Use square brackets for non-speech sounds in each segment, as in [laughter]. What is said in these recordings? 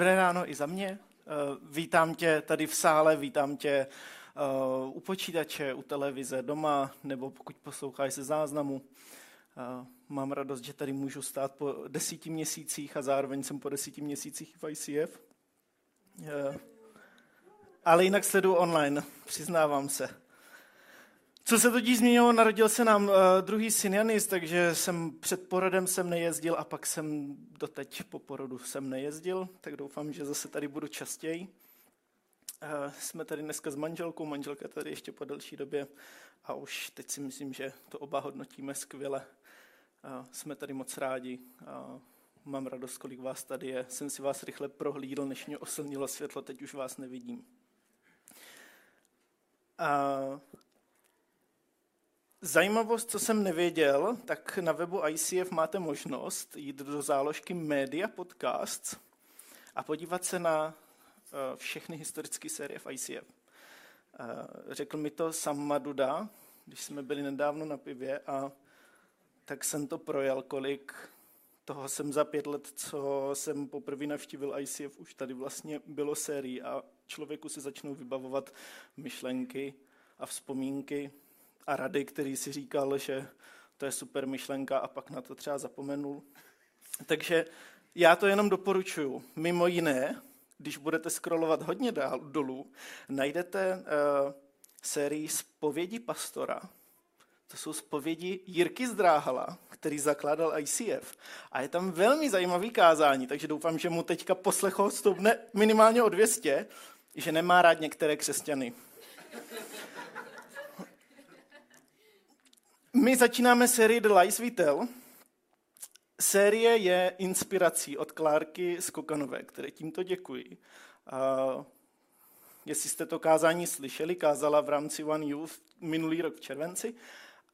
Dobré ráno i za mě. Eh, vítám tě tady v sále, vítám tě eh, u počítače, u televize, doma, nebo pokud posloucháš se záznamu. Eh, mám radost, že tady můžu stát po desíti měsících a zároveň jsem po desíti měsících v ICF. Ale jinak sleduju online, přiznávám se. Co se totiž změnilo, narodil se nám uh, druhý syn Janis, takže jsem před porodem jsem nejezdil a pak jsem doteď po porodu jsem nejezdil, tak doufám, že zase tady budu častěji. Uh, jsme tady dneska s manželkou, manželka tady ještě po delší době a už teď si myslím, že to oba hodnotíme skvěle. Uh, jsme tady moc rádi a mám radost, kolik vás tady je. Jsem si vás rychle prohlídl, než mě oslnilo světlo, teď už vás nevidím. Uh, Zajímavost, co jsem nevěděl, tak na webu ICF máte možnost jít do záložky Media Podcasts a podívat se na eh, všechny historické série v ICF. Eh, řekl mi to sam Maduda, když jsme byli nedávno na pivě a tak jsem to projel, kolik toho jsem za pět let, co jsem poprvé navštívil ICF, už tady vlastně bylo sérii a člověku se začnou vybavovat myšlenky a vzpomínky a rady, který si říkal, že to je super myšlenka a pak na to třeba zapomenul. Takže já to jenom doporučuju. Mimo jiné, když budete scrollovat hodně dál, dolů, najdete uh, sérii Spovědi pastora. To jsou spovědi Jirky Zdráhala, který zakládal ICF. A je tam velmi zajímavý kázání, takže doufám, že mu teďka poslecho stoupne minimálně o 200, že nemá rád některé křesťany. My začínáme sérii The Lies We Tell. Série je inspirací od Klárky Skokanové, které tímto děkuji. Uh, jestli jste to kázání slyšeli, kázala v rámci One Youth minulý rok v červenci.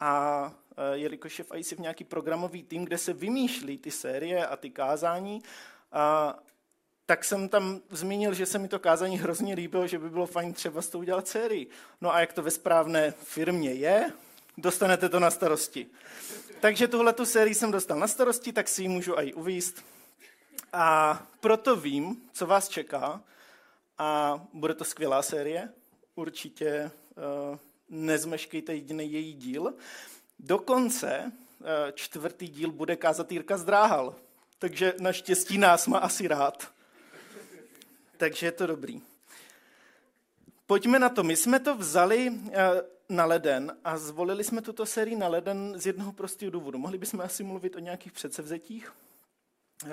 A uh, jelikož je v ICF nějaký programový tým, kde se vymýšlí ty série a ty kázání, uh, tak jsem tam zmínil, že se mi to kázání hrozně líbilo, že by bylo fajn třeba s tou udělat sérii. No a jak to ve správné firmě je, dostanete to na starosti. Takže tuhle tu sérii jsem dostal na starosti, tak si ji můžu i uvíst. A proto vím, co vás čeká. A bude to skvělá série. Určitě uh, nezmeškejte jediný její díl. Dokonce uh, čtvrtý díl bude kázat Jirka Zdráhal. Takže naštěstí nás má asi rád. Takže je to dobrý. Pojďme na to. My jsme to vzali uh, na leden a zvolili jsme tuto sérii na leden z jednoho prostého důvodu. Mohli bychom asi mluvit o nějakých předsevzetích, eh,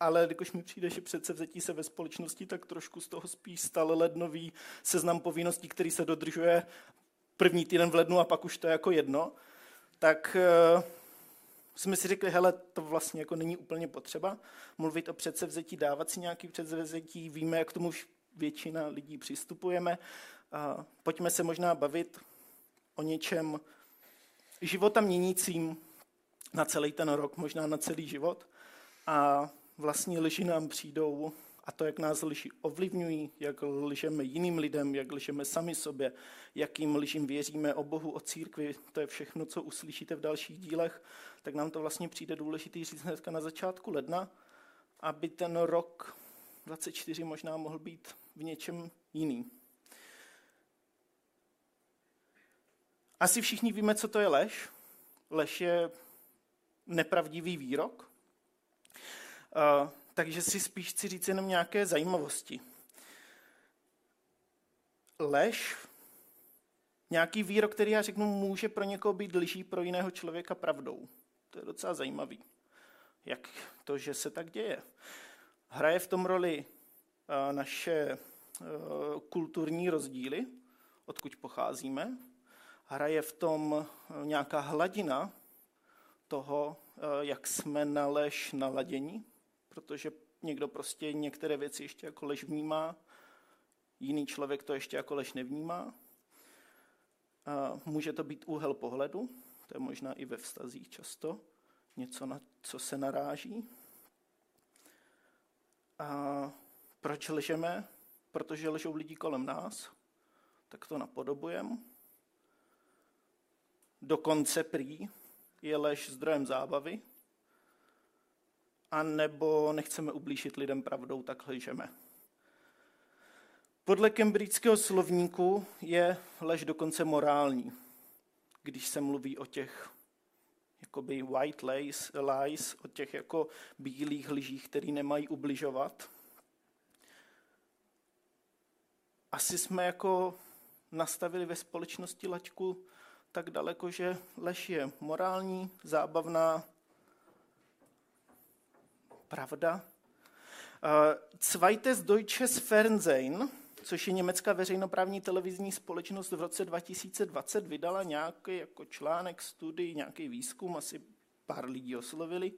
ale když mi přijde, že předsevzetí se ve společnosti, tak trošku z toho spíš stal lednový seznam povinností, který se dodržuje první týden v lednu a pak už to je jako jedno, tak eh, jsme si řekli, hele, to vlastně jako není úplně potřeba mluvit o předsevzetí, dávat si nějaký předsevzetí, víme, jak tomu většina lidí přistupujeme. A pojďme se možná bavit o něčem života měnícím na celý ten rok, možná na celý život. A vlastně lži nám přijdou a to, jak nás lži ovlivňují, jak lžeme jiným lidem, jak lžeme sami sobě, jakým lžím věříme o Bohu, o církvi, to je všechno, co uslyšíte v dalších dílech, tak nám to vlastně přijde důležitý říct hnedka na začátku ledna, aby ten rok 24 možná mohl být v něčem jiný. Asi všichni víme, co to je lež. Lež je nepravdivý výrok. Uh, takže si spíš chci říct jenom nějaké zajímavosti. Lež, nějaký výrok, který já řeknu, může pro někoho být lží, pro jiného člověka pravdou. To je docela zajímavý. Jak to, že se tak děje. Hraje v tom roli uh, naše uh, kulturní rozdíly, odkud pocházíme, hraje v tom eh, nějaká hladina toho, eh, jak jsme na lež naladění, protože někdo prostě některé věci ještě jako lež vnímá, jiný člověk to ještě jako lež nevnímá. Může to být úhel pohledu, to je možná i ve vztazích často, něco, na co se naráží. A proč lžeme? Protože lžou lidi kolem nás, tak to napodobujeme Dokonce prý je lež zdrojem zábavy. a nebo nechceme ublížit lidem pravdou, tak lžeme. Podle kembridského slovníku je lež dokonce morální, když se mluví o těch jakoby white lies, lies, o těch jako bílých lžích, které nemají ubližovat. Asi jsme jako nastavili ve společnosti laťku tak daleko, že lež je morální, zábavná, pravda. Zweites Deutsches Fernsehen, což je německá veřejnoprávní televizní společnost, v roce 2020 vydala nějaký jako článek, studii, nějaký výzkum, asi pár lidí oslovili,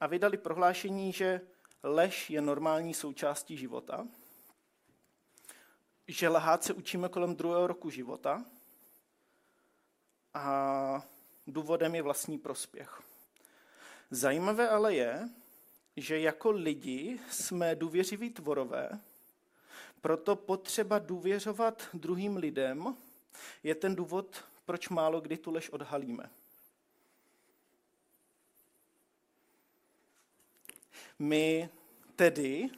a vydali prohlášení, že lež je normální součástí života, že lhát se učíme kolem druhého roku života a důvodem je vlastní prospěch. Zajímavé ale je, že jako lidi jsme důvěřiví tvorové, proto potřeba důvěřovat druhým lidem je ten důvod, proč málo kdy tu lež odhalíme. My tedy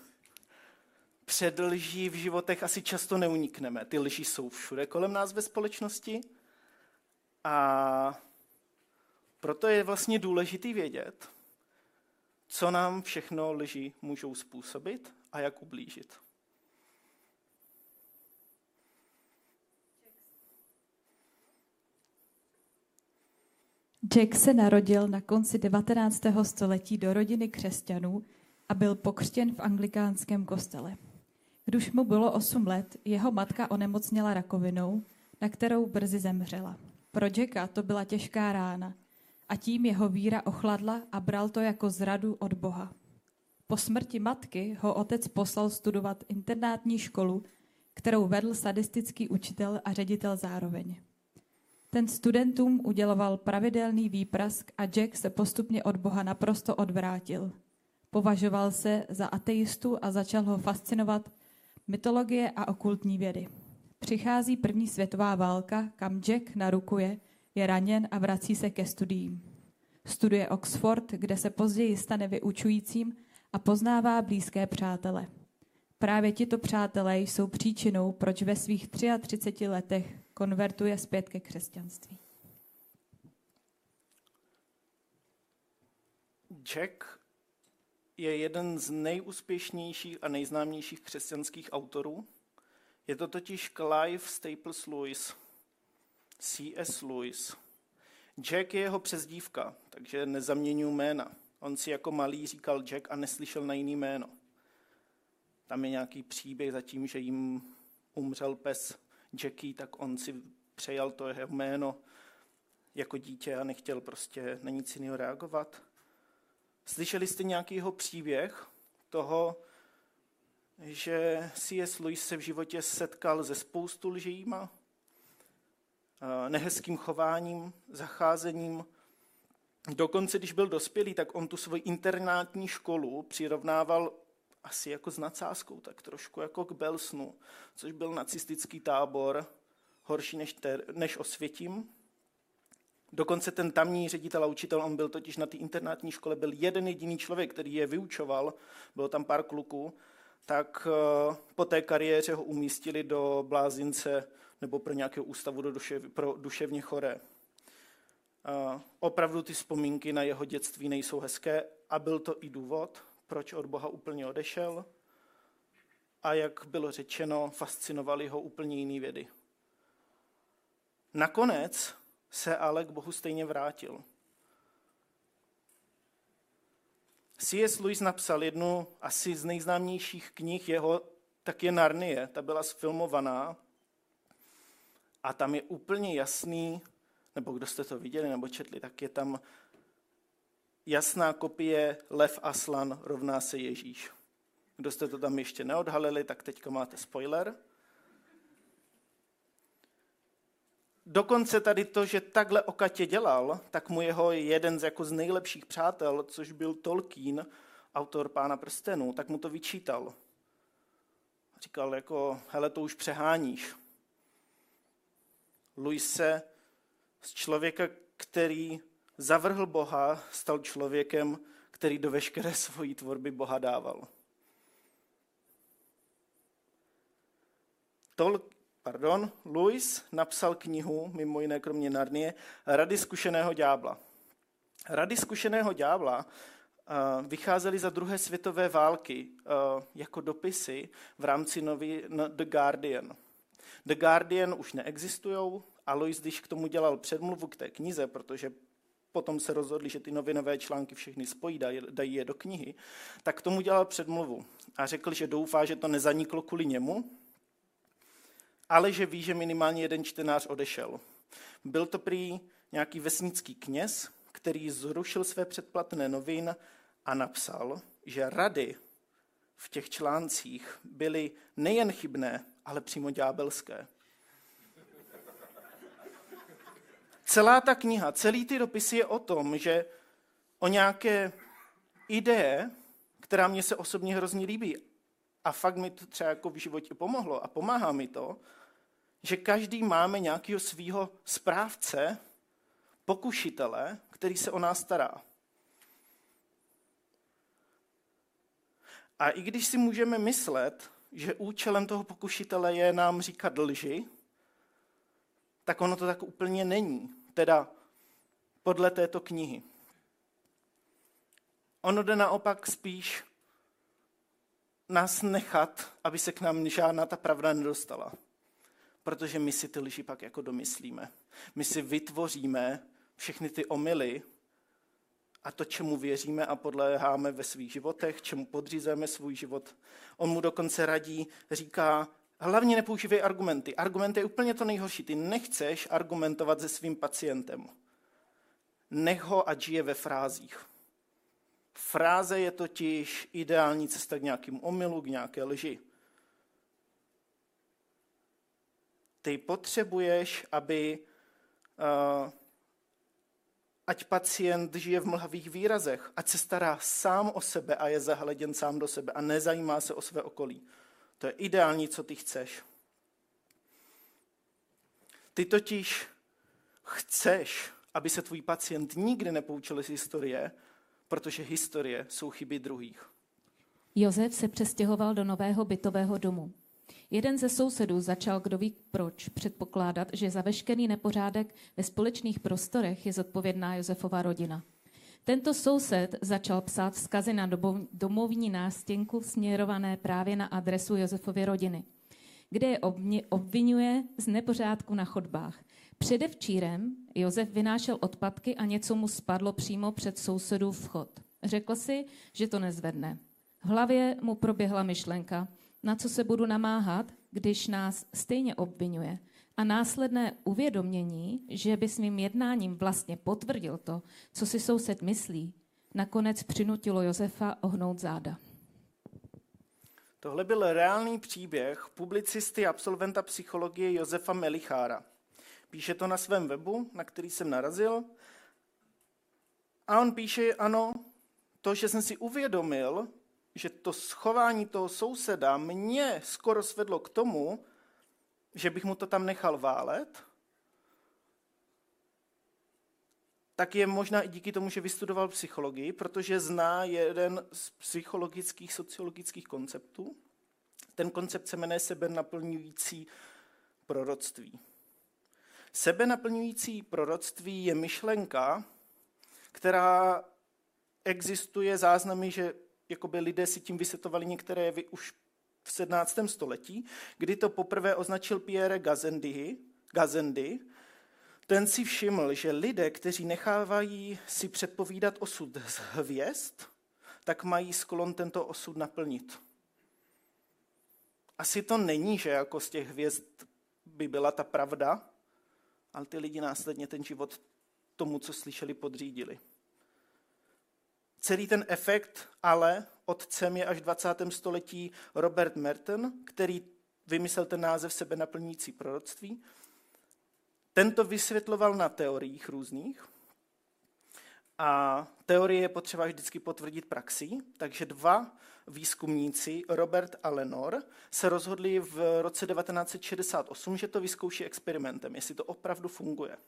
před lží v životech asi často neunikneme. Ty lži jsou všude kolem nás ve společnosti a proto je vlastně důležitý vědět, co nám všechno lži můžou způsobit a jak ublížit. Jack se narodil na konci 19. století do rodiny křesťanů a byl pokřtěn v anglikánském kostele. Když mu bylo 8 let, jeho matka onemocněla rakovinou, na kterou brzy zemřela. Pro Jacka to byla těžká rána a tím jeho víra ochladla a bral to jako zradu od Boha. Po smrti matky ho otec poslal studovat internátní školu, kterou vedl sadistický učitel a ředitel zároveň. Ten studentům uděloval pravidelný výprask a Jack se postupně od Boha naprosto odvrátil. Považoval se za ateistu a začal ho fascinovat mytologie a okultní vědy. Přichází první světová válka, kam Jack narukuje, je raněn a vrací se ke studiím. Studuje Oxford, kde se později stane vyučujícím a poznává blízké přátele. Právě tito přátelé jsou příčinou, proč ve svých 33 letech konvertuje zpět ke křesťanství. Jack je jeden z nejúspěšnějších a nejznámějších křesťanských autorů. Je to totiž Clive Staples Lewis, C.S. Lewis. Jack je jeho přezdívka, takže nezaměňuji jména. On si jako malý říkal Jack a neslyšel na jiný jméno. Tam je nějaký příběh za tím, že jim umřel pes Jackie, tak on si přejal to jeho jméno jako dítě a nechtěl prostě na nic jiného reagovat. Slyšeli jste nějaký jeho příběh toho, že C.S. Lewis se v životě setkal ze spoustu lžíma, nehezkým chováním, zacházením. Dokonce, když byl dospělý, tak on tu svoji internátní školu přirovnával asi jako s nadsázkou, tak trošku jako k Belsnu, což byl nacistický tábor, horší než, ter, než Osvětím. Dokonce ten tamní ředitel a učitel, on byl totiž na té internátní škole, byl jeden jediný člověk, který je vyučoval, bylo tam pár kluků, tak eh, po té kariéře ho umístili do blázince nebo pro nějakého ústavu do dušev, pro duševně choré. A opravdu ty vzpomínky na jeho dětství nejsou hezké a byl to i důvod, proč od Boha úplně odešel. A jak bylo řečeno, fascinovaly ho úplně jiný vědy. Nakonec se ale k Bohu stejně vrátil. C.S. Lewis napsal jednu asi z nejznámějších knih jeho, tak je Narnie. Ta byla sfilmovaná a tam je úplně jasný, nebo kdo jste to viděli nebo četli, tak je tam jasná kopie Lev Aslan rovná se Ježíš. Kdo jste to tam ještě neodhalili, tak teďka máte spoiler. Dokonce tady to, že takhle o Katě dělal, tak mu jeho jeden z, jako z nejlepších přátel, což byl Tolkien, autor Pána prstenů, tak mu to vyčítal. Říkal jako, hele, to už přeháníš. Louis se z člověka, který zavrhl Boha, stal člověkem, který do veškeré svojí tvorby Boha dával. Tol, pardon, Louis napsal knihu, mimo jiné kromě Narnie, Rady zkušeného ďábla. Rady zkušeného ďábla uh, vycházely za druhé světové války uh, jako dopisy v rámci nový no, The Guardian. The Guardian už neexistují, Alois, když k tomu dělal předmluvu k té knize, protože potom se rozhodli, že ty novinové články všechny spojí, dají je do knihy, tak tomu dělal předmluvu a řekl, že doufá, že to nezaniklo kvůli němu, ale že ví, že minimálně jeden čtenář odešel. Byl to prý nějaký vesnický kněz, který zrušil své předplatné novin a napsal, že rady v těch článcích byly nejen chybné, ale přímo ďábelské. Celá ta kniha, celý ty dopisy je o tom, že o nějaké ideje, která mě se osobně hrozně líbí, a fakt mi to třeba jako v životě pomohlo a pomáhá mi to, že každý máme nějakého svého správce, pokušitele, který se o nás stará. A i když si můžeme myslet, že účelem toho pokušitele je nám říkat lži, tak ono to tak úplně není. Teda podle této knihy. Ono jde naopak spíš nás nechat, aby se k nám žádná ta pravda nedostala. Protože my si ty lži pak jako domyslíme. My si vytvoříme všechny ty omily a to, čemu věříme a podléháme ve svých životech, čemu podřízujeme svůj život. On mu dokonce radí, říká, hlavně nepoužívej argumenty. Argument je úplně to nejhorší. Ty nechceš argumentovat se svým pacientem. Nech ho, ať žije ve frázích. Fráze je totiž ideální cesta k nějakým omylu, k nějaké lži. Ty potřebuješ, aby uh, ať pacient žije v mlhavých výrazech, ať se stará sám o sebe a je zahleděn sám do sebe a nezajímá se o své okolí. To je ideální, co ty chceš. Ty totiž chceš, aby se tvůj pacient nikdy nepoučil z historie, protože historie jsou chyby druhých. Josef se přestěhoval do nového bytového domu. Jeden ze sousedů začal, kdo ví proč, předpokládat, že za veškerý nepořádek ve společných prostorech je zodpovědná Josefova rodina. Tento soused začal psát vzkazy na domovní nástěnku směrované právě na adresu Josefovy rodiny, kde je obvinuje z nepořádku na chodbách. Předevčírem Josef vynášel odpadky a něco mu spadlo přímo před sousedův vchod. Řekl si, že to nezvedne. V hlavě mu proběhla myšlenka, na co se budu namáhat, když nás stejně obvinuje. A následné uvědomění, že by svým jednáním vlastně potvrdil to, co si soused myslí, nakonec přinutilo Josefa ohnout záda. Tohle byl reálný příběh publicisty a absolventa psychologie Josefa Melichára. Píše to na svém webu, na který jsem narazil. A on píše, ano, to, že jsem si uvědomil, že to schování toho souseda mě skoro svedlo k tomu, že bych mu to tam nechal válet, tak je možná i díky tomu, že vystudoval psychologii, protože zná jeden z psychologických, sociologických konceptů. Ten koncept se jmenuje sebenaplňující proroctví. Sebenaplňující proroctví je myšlenka, která existuje záznamy, že jakoby lidé si tím vysvětovali některé jevy už v 17. století, kdy to poprvé označil Pierre Gazendy, Gazendy. Ten si všiml, že lidé, kteří nechávají si předpovídat osud z hvězd, tak mají sklon tento osud naplnit. Asi to není, že jako z těch hvězd by byla ta pravda, ale ty lidi následně ten život tomu, co slyšeli, podřídili. Celý ten efekt ale otcem je až v 20. století Robert Merton, který vymyslel ten název sebe naplňující proroctví. Tento vysvětloval na teoriích různých. A teorie je potřeba vždycky potvrdit praxí, takže dva výzkumníci, Robert a Lenor, se rozhodli v roce 1968, že to vyzkouší experimentem, jestli to opravdu funguje.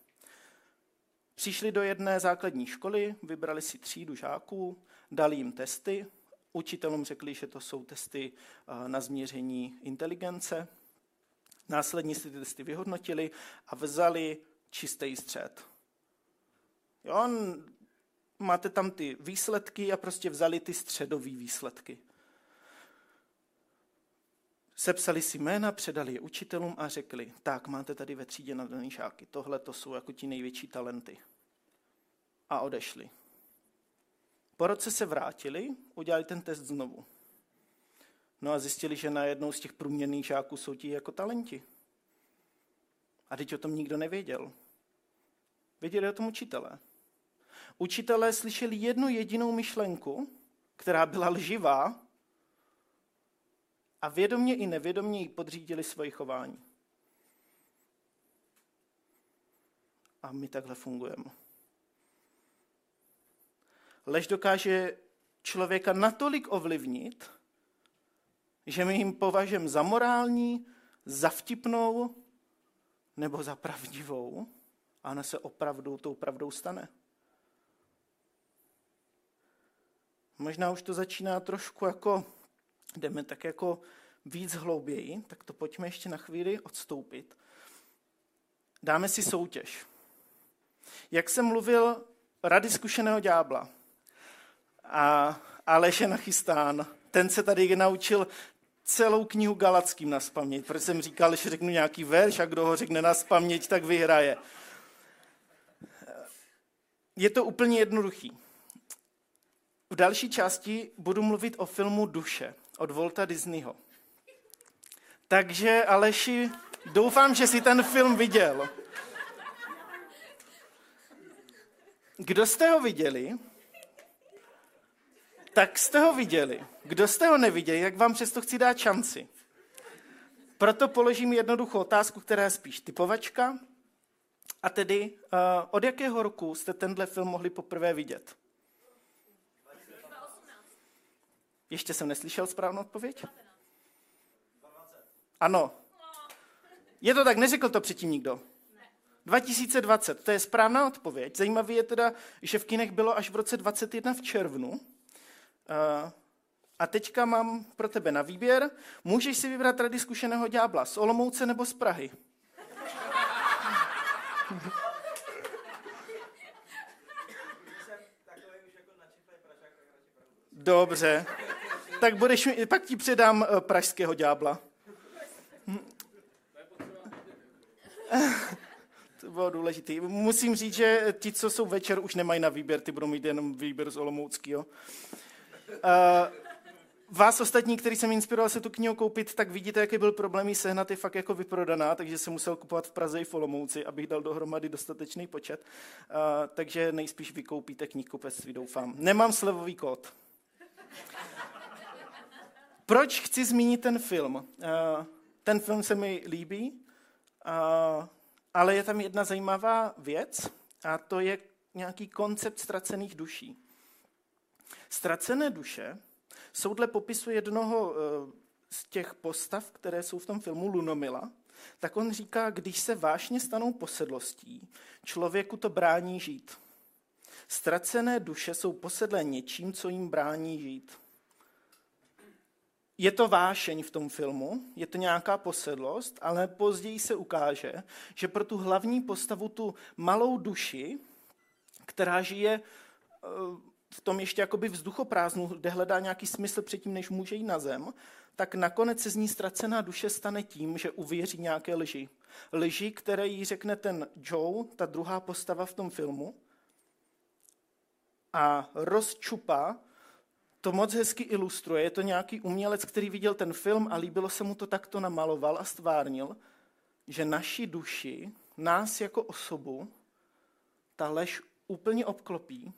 Přišli do jedné základní školy, vybrali si třídu žáků, dali jim testy. Učitelům řekli, že to jsou testy eh, na změření inteligence. Následně si ty testy vyhodnotili a vzali čistý střed. Jo, máte tam ty výsledky a prostě vzali ty středové výsledky. Sepsali si jména, předali je učitelům a řekli, tak máte tady ve třídě nadaný žáky, tohle to jsou jako ti největší talenty. A odešli. Po roce se vrátili, udělali ten test znovu. No a zjistili, že na jednou z těch průměrných žáků jsou ti jako talenti. A teď o tom nikdo nevěděl. Věděli o tom učitelé. Učitelé slyšeli jednu jedinou myšlenku, která byla lživá, a vědomně i nevědomně jí podřídili svoje chování. A my takhle fungujeme. Lež dokáže člověka natolik ovlivnit, že my jim považujeme za morální, za vtipnou nebo za pravdivou a ona se opravdu tou pravdou stane. Možná už to začíná trošku jako jdeme tak jako víc hlouběji, tak to pojďme ještě na chvíli odstoupit. Dáme si soutěž. Jak jsem mluvil, rady zkušeného ďábla a Aleš je nachystán. Ten se tady naučil celou knihu Galackým na spaměť, protože jsem říkal, že řeknu nějaký verš a kdo ho řekne na spaměť, tak vyhraje. Je to úplně jednoduchý. V další části budu mluvit o filmu Duše od Volta Disneyho. Takže Aleši, doufám, že si ten film viděl. Kdo jste ho viděli, tak jste ho viděli. Kdo jste ho neviděli, jak vám přesto chci dát šanci. Proto položím jednoduchou otázku, která je spíš typovačka. A tedy, uh, od jakého roku jste tenhle film mohli poprvé vidět? Ještě jsem neslyšel správnou odpověď? Ano. Je to tak, neřekl to předtím nikdo. 2020, to je správná odpověď. Zajímavé je teda, že v kinech bylo až v roce 21 v červnu. Eh, a teďka mám pro tebe na výběr. Můžeš si vybrat rady zkušeného ďábla z Olomouce nebo z Prahy. Dobře tak budeš, pak ti předám eh, pražského ďábla. To bylo důležité. Musím říct, že ti, co jsou večer, už nemají na výběr, ty budou mít jenom výběr z Olomouckého. Uh, vás ostatní, který jsem inspiroval se tu knihu koupit, tak vidíte, jaký byl problém sehnat, je fakt jako vyprodaná, takže jsem musel kupovat v Praze i v Olomouci, abych dal dohromady dostatečný počet. Uh, takže nejspíš vykoupíte knihkupectví, doufám. Nemám slevový kód. Proč chci zmínit ten film? Eh, ten film se mi líbí, eh, ale je tam jedna zajímavá věc a to je nějaký koncept ztracených duší. Ztracené duše jsou dle popisu jednoho eh, z těch postav, které jsou v tom filmu Lunomila, tak on říká, když se vášně stanou posedlostí, člověku to brání žít. Ztracené duše jsou posedlé něčím, co jim brání žít. Je to vášeň v tom filmu, je to nějaká posedlost, ale později se ukáže, že pro tu hlavní postavu, tu malou duši, která žije eh, v tom ještě jakoby vzduchoprázdnu, kde hledá nějaký smysl předtím, než může jít na zem, tak nakonec se z ní ztracená duše stane tím, že uvěří nějaké lži. Lži, které jí řekne ten Joe, ta druhá postava v tom filmu, a rozčupa to moc hezky ilustruje. Je to nějaký umělec, který viděl ten film a líbilo se mu to takto namaloval a stvárnil, že naši duši, nás jako osobu, ta lež úplně obklopí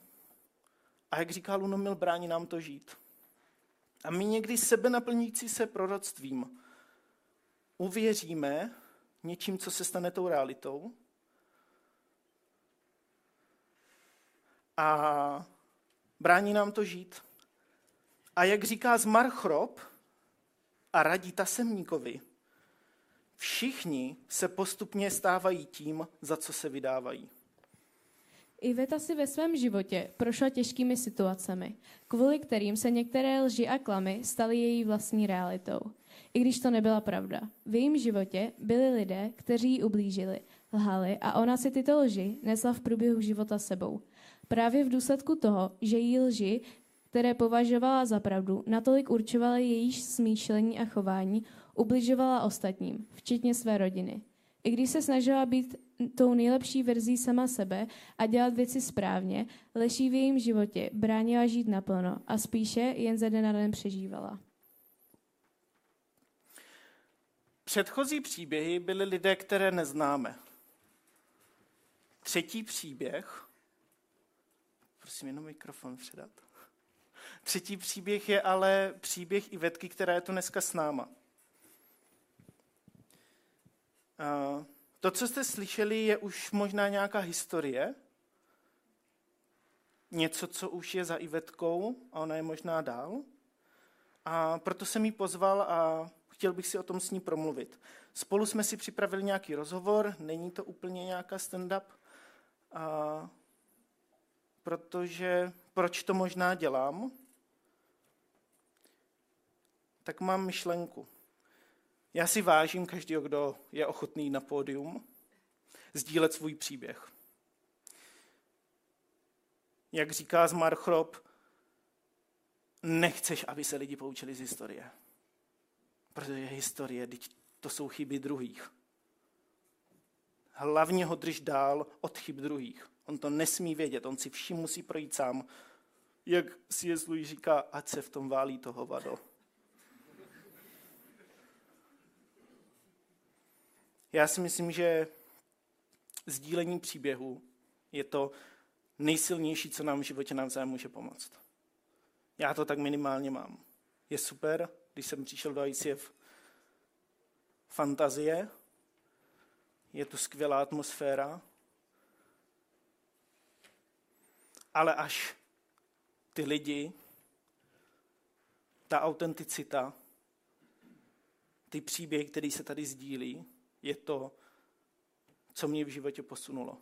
a jak říká Lunomil, brání nám to žít. A my někdy sebe naplnící se proroctvím uvěříme něčím, co se stane tou realitou a brání nám to žít. A jak říká Zmarchrop a radí Tasemníkovi, všichni se postupně stávají tím, za co se vydávají. Iveta si ve svém životě prošla těžkými situacemi, kvůli kterým se některé lži a klamy staly její vlastní realitou. I když to nebyla pravda. V jejím životě byli lidé, kteří jí ublížili, lhali a ona si tyto lži nesla v průběhu života sebou. Právě v důsledku toho, že jí lži, které považovala za pravdu, natolik určovaly jejíž smýšlení a chování, ubližovala ostatním, včetně své rodiny. I když se snažila být tou nejlepší verzí sama sebe a dělat věci správně, leší v jejím životě bránila žít naplno a spíše jen ze den na den přežívala. Předchozí příběhy byly lidé, které neznáme. Třetí příběh, prosím jenom mikrofon předat. Třetí příběh je ale příběh Ivetky, která je tu dneska s náma. To, co jste slyšeli, je už možná nějaká historie, něco, co už je za Ivetkou a ona je možná dál. A proto jsem ji pozval a chtěl bych si o tom s ní promluvit. Spolu jsme si připravili nějaký rozhovor, není to úplně nějaká stand-up, a protože proč to možná dělám, tak mám myšlenku. Já si vážím každého, kdo je ochotný na pódium sdílet svůj příběh. Jak říká Zmar Chrop, nechceš, aby se lidi poučili z historie. Protože historie, to jsou chyby druhých. Hlavně ho drž dál od chyb druhých. On to nesmí vědět, on si vším musí projít sám. Jak si je říká, ať se v tom válí toho vado. Já si myslím, že sdílení příběhu je to nejsilnější, co nám v životě navzájem může pomoct. Já to tak minimálně mám. Je super, když jsem přišel do ICF fantazie, je tu skvělá atmosféra, ale až ty lidi, ta autenticita, ty příběhy, který se tady sdílí, je to, co mě v životě posunulo.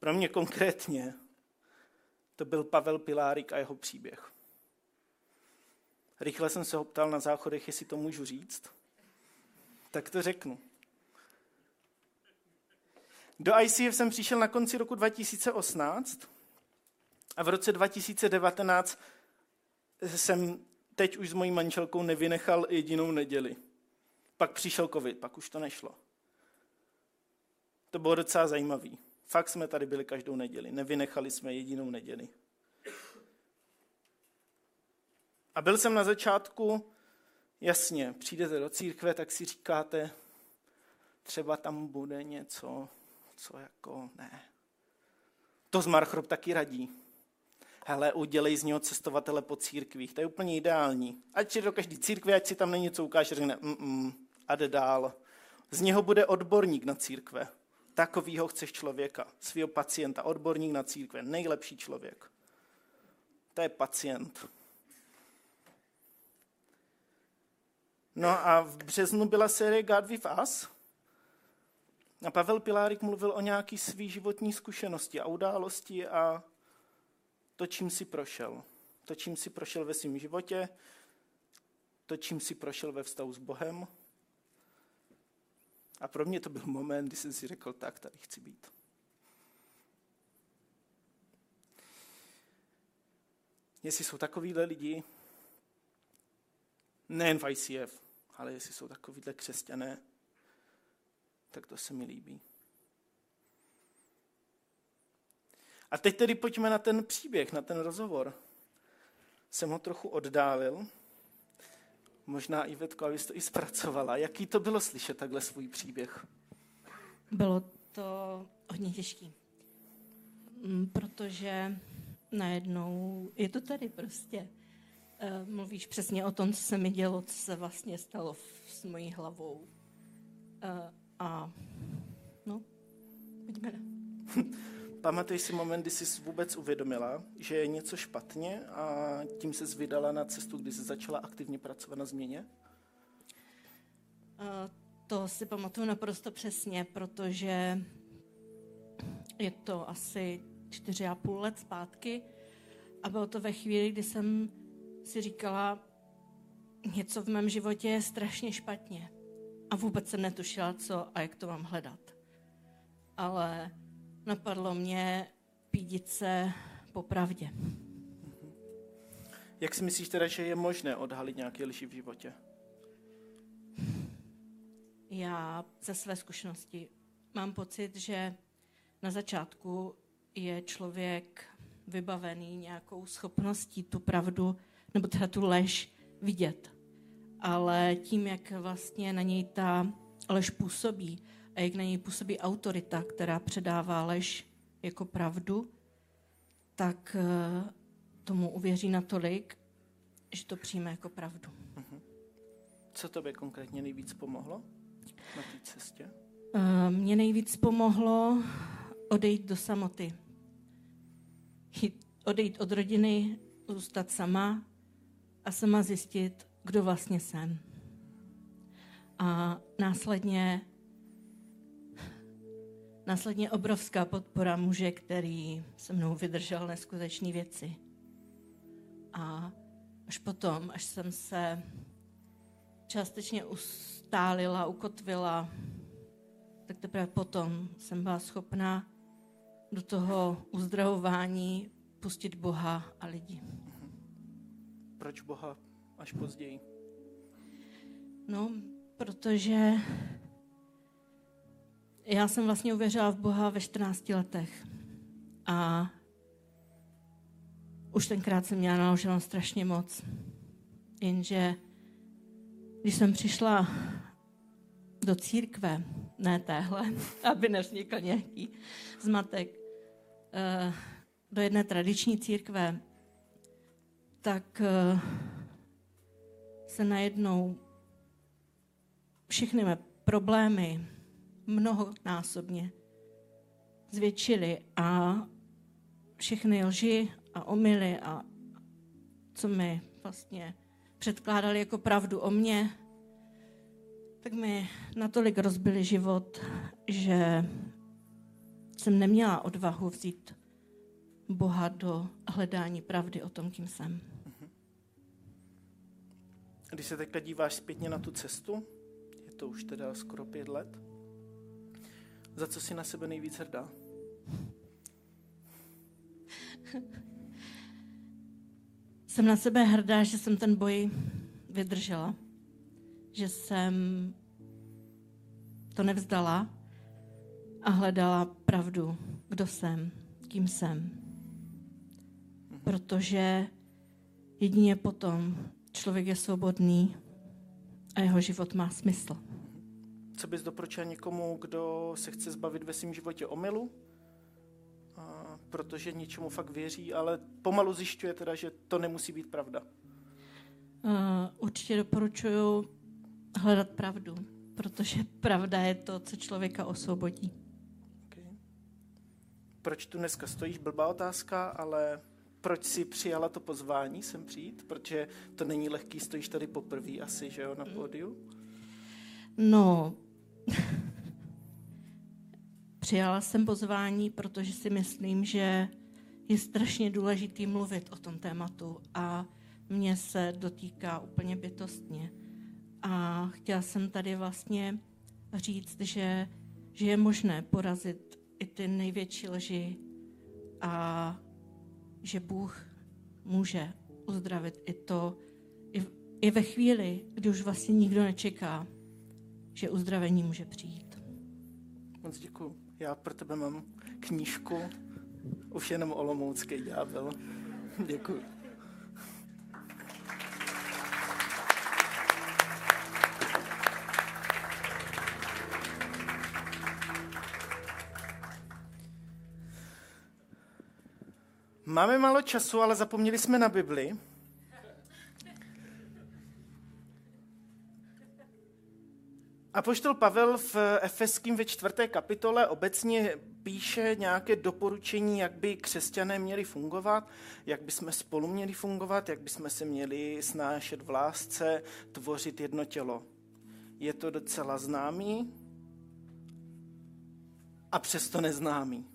Pro mě konkrétně to byl Pavel Pilárik a jeho příběh. Rychle jsem se ho ptal na záchodech, jestli to můžu říct. Tak to řeknu. Do ICF jsem přišel na konci roku 2018 a v roce 2019 jsem teď už s mojí manželkou nevynechal jedinou neděli. Pak přišel covid, pak už to nešlo. To bylo docela zajímavé. Fakt jsme tady byli každou neděli, nevynechali jsme jedinou neděli. A byl jsem na začátku, jasně, přijdete do církve, tak si říkáte, třeba tam bude něco, co jako ne. To z Marchrop taky radí. Hele, udělej z něho cestovatele po církvích, to je úplně ideální. Ať si do každé církve, ať si tam není co ukáže, řekne, mm a jde dál. Z něho bude odborník na církve. Takovýho chceš člověka, svého pacienta, odborník na církve, nejlepší člověk. To je pacient. No a v březnu byla série God with Us. A Pavel Pilárik mluvil o nějaký svý životní zkušenosti a události a to, čím si prošel. To, čím si prošel ve svém životě, to, čím si prošel ve vztahu s Bohem, a pro mě to byl moment, kdy jsem si řekl, tak, tady chci být. Jestli jsou takovýhle lidi, nejen v ICF, ale jestli jsou takovýhle křesťané, tak to se mi líbí. A teď tedy pojďme na ten příběh, na ten rozhovor. Jsem ho trochu oddálil, Možná, Ivetko, abys to i zpracovala. Jaký to bylo slyšet takhle svůj příběh? Bylo to hodně těžký. Mm, protože najednou je to tady prostě. Uh, mluvíš přesně o tom, co se mi dělo, co se vlastně stalo s mojí hlavou. Uh, a no, pojďme na. [laughs] Pamatuješ si moment, kdy jsi vůbec uvědomila, že je něco špatně a tím se vydala na cestu, kdy jsi začala aktivně pracovat na změně? Uh, to si pamatuju naprosto přesně, protože je to asi čtyři a půl let zpátky a bylo to ve chvíli, kdy jsem si říkala, něco v mém životě je strašně špatně. A vůbec jsem netušila, co a jak to mám hledat. Ale napadlo mě pídit se po pravdě. Jak si myslíš teda, že je možné odhalit nějaké lži v životě? Já ze své zkušenosti mám pocit, že na začátku je člověk vybavený nějakou schopností tu pravdu, nebo teda tu lež vidět. Ale tím, jak vlastně na něj ta lež působí a jak na něj působí autorita, která předává lež jako pravdu, tak eh, tomu uvěří natolik, že to přijme jako pravdu. Mhm. Co tobě konkrétně nejvíc pomohlo na té cestě? Uh, mně nejvíc pomohlo odejít do samoty. Odejít od rodiny, zůstat sama a sama zjistit, kdo vlastně jsem. A následně, následně obrovská podpora muže, který se mnou vydržel neskutečné věci. A až potom, až jsem se částečně ustálila, ukotvila, tak teprve potom jsem byla schopná do toho uzdravování pustit Boha a lidi. Proč Boha až později? No, protože já jsem vlastně uvěřila v Boha ve 14 letech. A už tenkrát jsem měla naloženo strašně moc. Jenže když jsem přišla do církve, ne téhle, [laughs] aby nevznikl nějaký zmatek, eh, do jedné tradiční církve, tak eh, se najednou všechny mé problémy mnohonásobně zvětšily a všechny lži a omily a co mi vlastně předkládali jako pravdu o mně, tak mi natolik rozbili život, že jsem neměla odvahu vzít Boha do hledání pravdy o tom, kým jsem. Když se teďka díváš zpětně na tu cestu, je to už teda skoro pět let, za co si na sebe nejvíc hrdá? jsem na sebe hrdá, že jsem ten boj vydržela, že jsem to nevzdala a hledala pravdu, kdo jsem, kým jsem. Protože jedině potom člověk je svobodný a jeho život má smysl. Co bys doporučil někomu, kdo se chce zbavit ve svém životě omylu, protože něčemu fakt věří, ale pomalu zjišťuje teda, že to nemusí být pravda. Uh, určitě doporučuju hledat pravdu, protože pravda je to, co člověka osvobodí. Okay. Proč tu dneska stojíš? Blbá otázka, ale proč si přijala to pozvání sem přijít? Protože to není lehký, stojíš tady poprvé asi, že jo, na pódiu? No, [laughs] Přijala jsem pozvání, protože si myslím, že je strašně důležitý mluvit o tom tématu a mě se dotýká úplně bytostně. A chtěla jsem tady vlastně říct, že, že je možné porazit i ty největší lži a že Bůh může uzdravit i to, i, i ve chvíli, kdy už vlastně nikdo nečeká, že uzdravení může přijít. Moc děkuji. Já pro tebe mám knížku, už jenom Olomoucký ďábel. [laughs] Děkuji. Máme málo času, ale zapomněli jsme na Bibli. A poštol Pavel v Efeským ve čtvrté kapitole obecně píše nějaké doporučení, jak by křesťané měli fungovat, jak by jsme spolu měli fungovat, jak by jsme se měli snášet v lásce, tvořit jedno tělo. Je to docela známý. a přesto neznámý.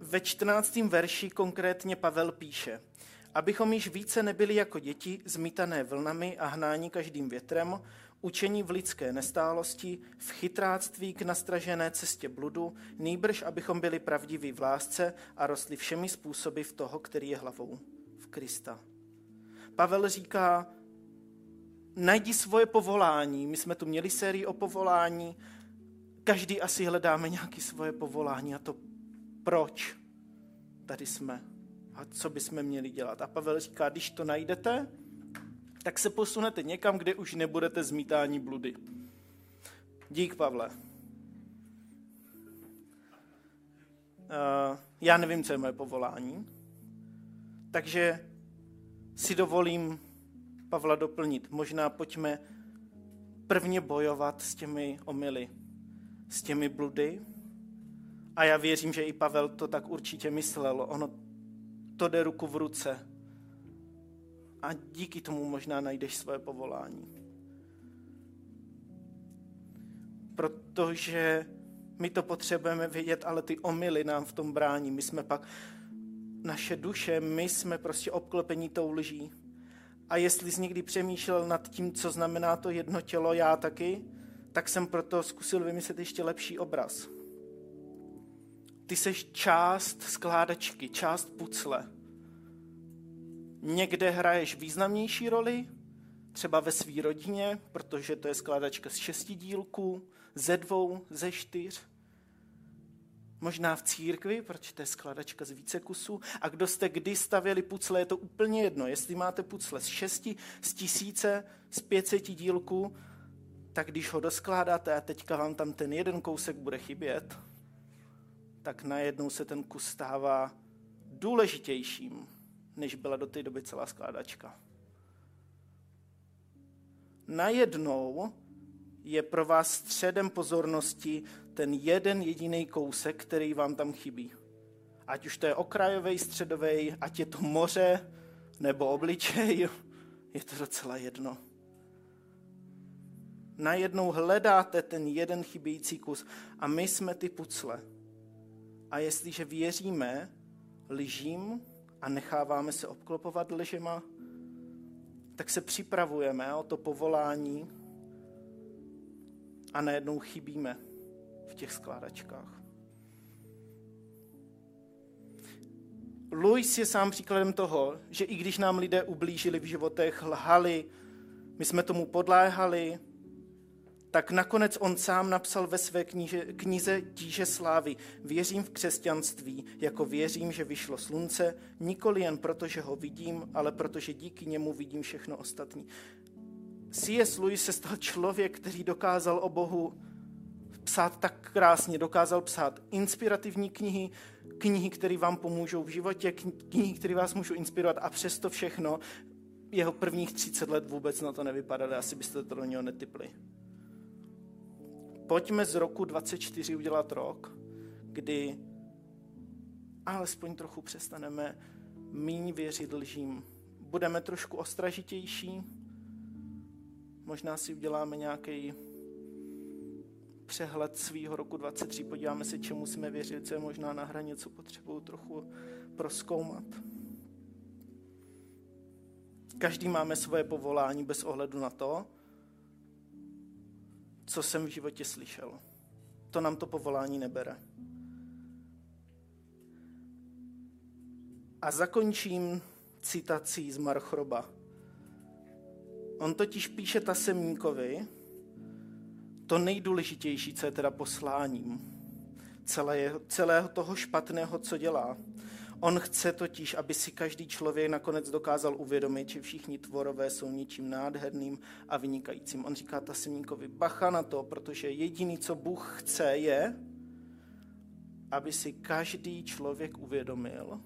Ve 14. verši konkrétně Pavel píše, abychom již více nebyli jako děti, zmítané vlnami a hnání každým větrem, učení v lidské nestálosti, v chytráctví k nastražené cestě bludu, nýbrž abychom byli pravdiví v lásce a rostli všemi způsoby v toho, který je hlavou, v Krista. Pavel říká, najdi svoje povolání. My jsme tu měli sérii o povolání. Každý asi hledáme nějaké svoje povolání a to proč tady jsme a co bychom měli dělat. A Pavel říká, když to najdete, tak se posunete někam, kde už nebudete zmítání bludy. Dík, Pavle. Uh, já nevím, co je moje povolání, takže si dovolím Pavla doplnit. Možná pojďme prvně bojovat s těmi omily, s těmi bludy. A já věřím, že i Pavel to tak určitě myslel. Ono to jde ruku v ruce. A díky tomu možná najdeš své povolání. Protože my to potřebujeme vědět, ale ty omily nám v tom brání. My jsme pak, naše duše, my jsme prostě obklopení tou lží. A jestli jsi někdy přemýšlel nad tím, co znamená to jedno tělo, já taky, tak jsem proto zkusil vymyslet ještě lepší obraz. Ty seš část skládačky, část pucle. Někde hraješ významnější roli, třeba ve své rodině, protože to je skládačka z šesti dílků, ze dvou, ze čtyř. Možná v církvi, protože to je skladačka z více kusů. A kdo jste kdy stavěli pucle, je to úplně jedno. Jestli máte pucle z šesti, z tisíce, z pětseti dílků, tak když ho doskládáte a teďka vám tam ten jeden kousek bude chybět, tak najednou se ten kus stává důležitějším, než byla do té doby celá skládačka. Najednou je pro vás středem pozornosti ten jeden jediný kousek, který vám tam chybí. Ať už to je okrajový, středový, ať je to moře nebo obličej, [laughs] je to docela jedno. Najednou hledáte ten jeden chybějící kus a my jsme ty pucle. A jestliže věříme lžím a necháváme se obklopovat lžema, tak se připravujeme o to povolání a najednou chybíme v těch skládačkách. Louis je sám příkladem toho, že i když nám lidé ublížili v životech, lhali, my jsme tomu podléhali, tak nakonec on sám napsal ve své knize, knize Tíže slávy. Věřím v křesťanství, jako věřím, že vyšlo slunce, nikoli jen proto, že ho vidím, ale protože díky němu vidím všechno ostatní. C.S. Lewis se stal člověk, který dokázal o Bohu psát tak krásně, dokázal psát inspirativní knihy, knihy, které vám pomůžou v životě, knihy, které vás můžou inspirovat a přesto všechno jeho prvních 30 let vůbec na to nevypadaly, asi byste to do něho netypli. Pojďme z roku 24 udělat rok, kdy alespoň trochu přestaneme míň věřit lžím. Budeme trošku ostražitější, možná si uděláme nějaký přehled svého roku 23, podíváme se, čemu jsme věřili, co je možná na hraně, co potřebuju trochu proskoumat. Každý máme svoje povolání bez ohledu na to, co jsem v životě slyšel. To nám to povolání nebere. A zakončím citací z Marchroba. On totiž píše Tasemníkovi, to nejdůležitější, co je teda posláním celého, celého toho špatného, co dělá. On chce totiž, aby si každý člověk nakonec dokázal uvědomit, že všichni tvorové jsou ničím nádherným a vynikajícím. On říká tasemníkovi, bacha na to, protože jediný, co Bůh chce, je, aby si každý člověk uvědomil,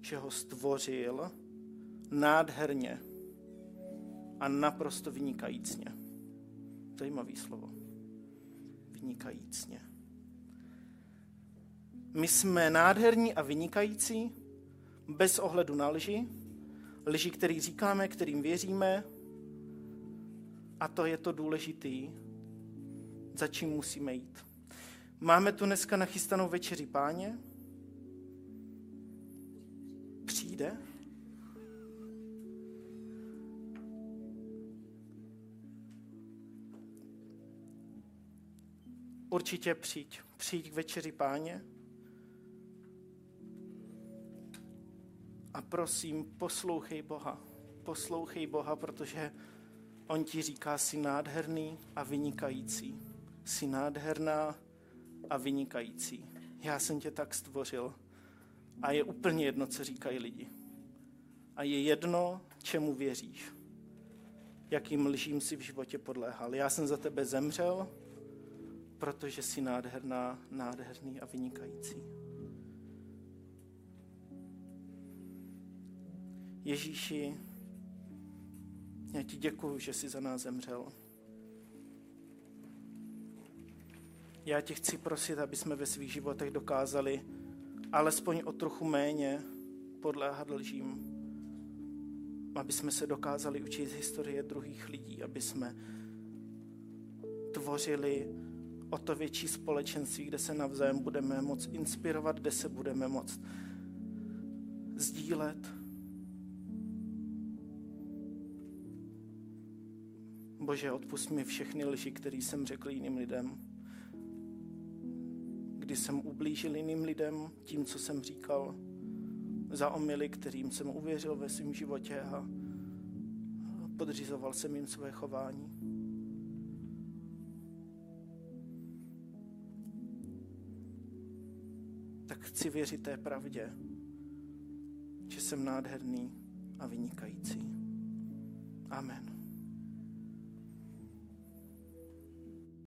že ho stvořil nádherně a naprosto vynikajícně. Zajímavý slovo. Vynikajícně. My jsme nádherní a vynikající, bez ohledu na lži, lži, který říkáme, kterým věříme, a to je to důležitý. za čím musíme jít. Máme tu dneska nachystanou večeři páně. Přijde. Určitě přijď. Přijď k večeři páně. A prosím, poslouchej Boha. Poslouchej Boha, protože On ti říká, jsi nádherný a vynikající. Jsi nádherná a vynikající. Já jsem tě tak stvořil. A je úplně jedno, co říkají lidi. A je jedno, čemu věříš. Jakým lžím si v životě podléhal. Já jsem za tebe zemřel, protože jsi nádherná, nádherný a vynikající. Ježíši, já ti děkuju, že jsi za nás zemřel. Já tě chci prosit, aby jsme ve svých životech dokázali alespoň o trochu méně podléhat lžím. Aby jsme se dokázali učit z historie druhých lidí, aby jsme tvořili o to větší společenství, kde se navzájem budeme moc inspirovat, kde se budeme moc sdílet. Bože, odpust mi všechny lži, které jsem řekl jiným lidem. Kdy jsem ublížil jiným lidem tím, co jsem říkal, za omily, kterým jsem uvěřil ve svém životě a podřizoval jsem jim své chování. Tak chci věřit té pravdě, že jsem nádherný a vynikající. Amen.